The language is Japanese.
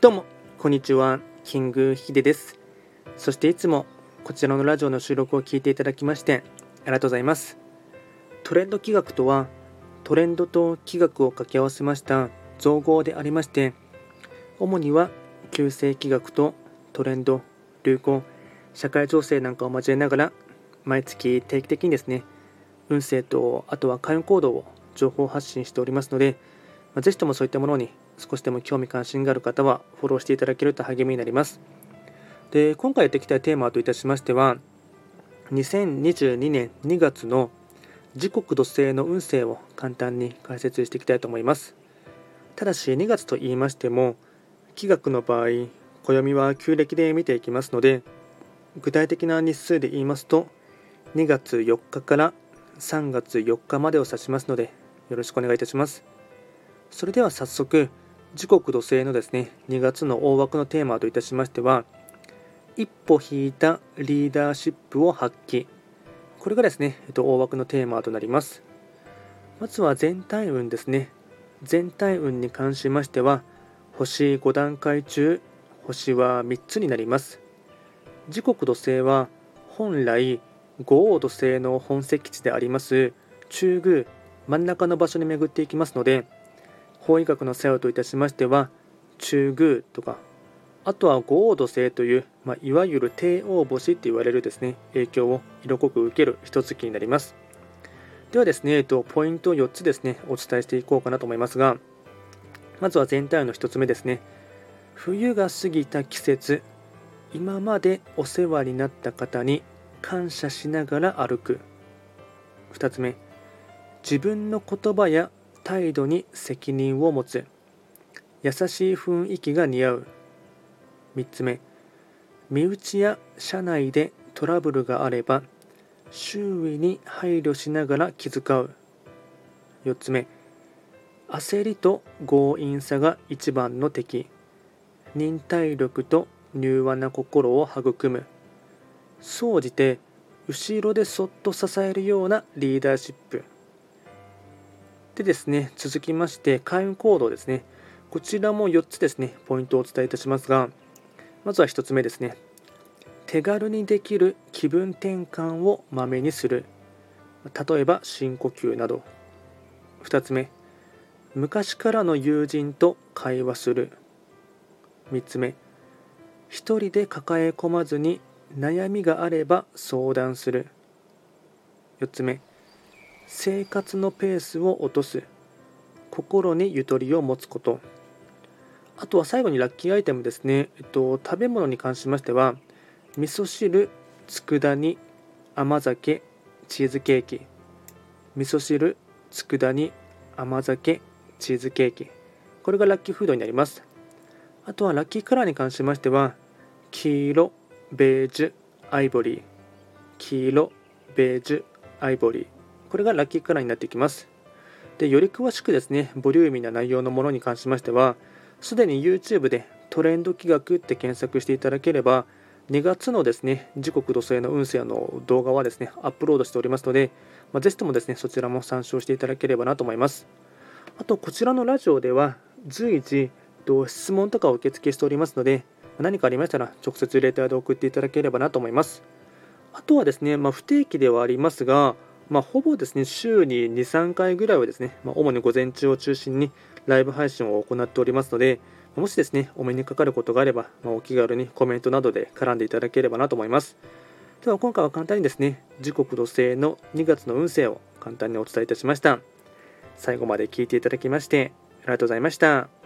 どうも、こんにちは。キングヒデです。そしていつもこちらのラジオの収録を聞いていただきましてありがとうございます。トレンド企画とは、トレンドと企画を掛け合わせました造語でありまして、主には旧世企画とトレンド、流行、社会情勢なんかを交えながら、毎月定期的にですね、運勢とあとは開運行動を情報発信しておりますので、まあ、ぜひともそういったものに少しでも興味関心がある方はフォローしていただけると励みになります。で今回やっていきたいテーマといたしましては2022年2月の時刻土星の運勢を簡単に解説していきたいと思います。ただし2月と言いましても気学の場合暦は旧暦で見ていきますので具体的な日数で言いますと2月4日から3月4日までを指しますのでよろしくお願いいたします。それでは早速時刻土星のですね2月の大枠のテーマといたしましては一歩引いたリーダーシップを発揮。これがですね、えっと、大枠のテーマとなります。まずは全体運ですね。全体運に関しましては星5段階中星は3つになります。時刻土星は本来五王土星の本石地であります中宮真ん中の場所に巡っていきますので法医学の作用といたしましては中宮とかあとは五黄土星という、まあ、いわゆる帝王星と言われるですね影響を色濃く受ける一月になります。ではですね、えっと、ポイントを4つですねお伝えしていこうかなと思いますがまずは全体の1つ目ですね。冬が過ぎた季節今までお世話になった方に感謝しながら歩く。2つ目自分の言葉や態度に責任を持つ。優しい雰囲気が似合う。3つ目。身内や社内でトラブルがあれば周囲に配慮しながら気遣う。4つ目。焦りと強引さが一番の敵。忍耐力と柔和な心を育む。総じて後ろでそっと支えるようなリーダーシップ。でですね、続きまして、開運行動ですね。こちらも4つですね、ポイントをお伝えいたしますが、まずは1つ目ですね。手軽にできる気分転換をまめにする。例えば深呼吸など。2つ目、昔からの友人と会話する。3つ目、一人で抱え込まずに悩みがあれば相談する。4つ目、生活のペースを落とす。心にゆとりを持つこと。あとは最後にラッキーアイテムですね、えっと、食べ物に関しましては味噌汁佃煮甘酒チーズケーキ。味噌汁佃煮甘酒チーズケーキ。これがラッキーフードになります。あとはラッキーカラーに関しましては黄色ベージュアイボリー。黄色ベージュアイボリー。これがラッキーカラーになってきます。で、より詳しくですね、ボリューミーな内容のものに関しましては、すでに YouTube でトレンド企画って検索していただければ、2月のですね、時刻土星の運勢の動画はですね、アップロードしておりますので、まあ、ぜひともですね、そちらも参照していただければなと思います。あと、こちらのラジオでは、随時、質問とかを受付しておりますので、何かありましたら、直接レターで送っていただければなと思います。あとはですね、まあ、不定期ではありますが、まあ、ほぼですね週に2、3回ぐらいはですね、まあ、主に午前中を中心にライブ配信を行っておりますので、もしですね、お目にかかることがあれば、まあ、お気軽にコメントなどで絡んでいただければなと思います。では今回は簡単にですね、時刻土星の2月の運勢を簡単にお伝えいたしました。最後まで聞いていただきまして、ありがとうございました。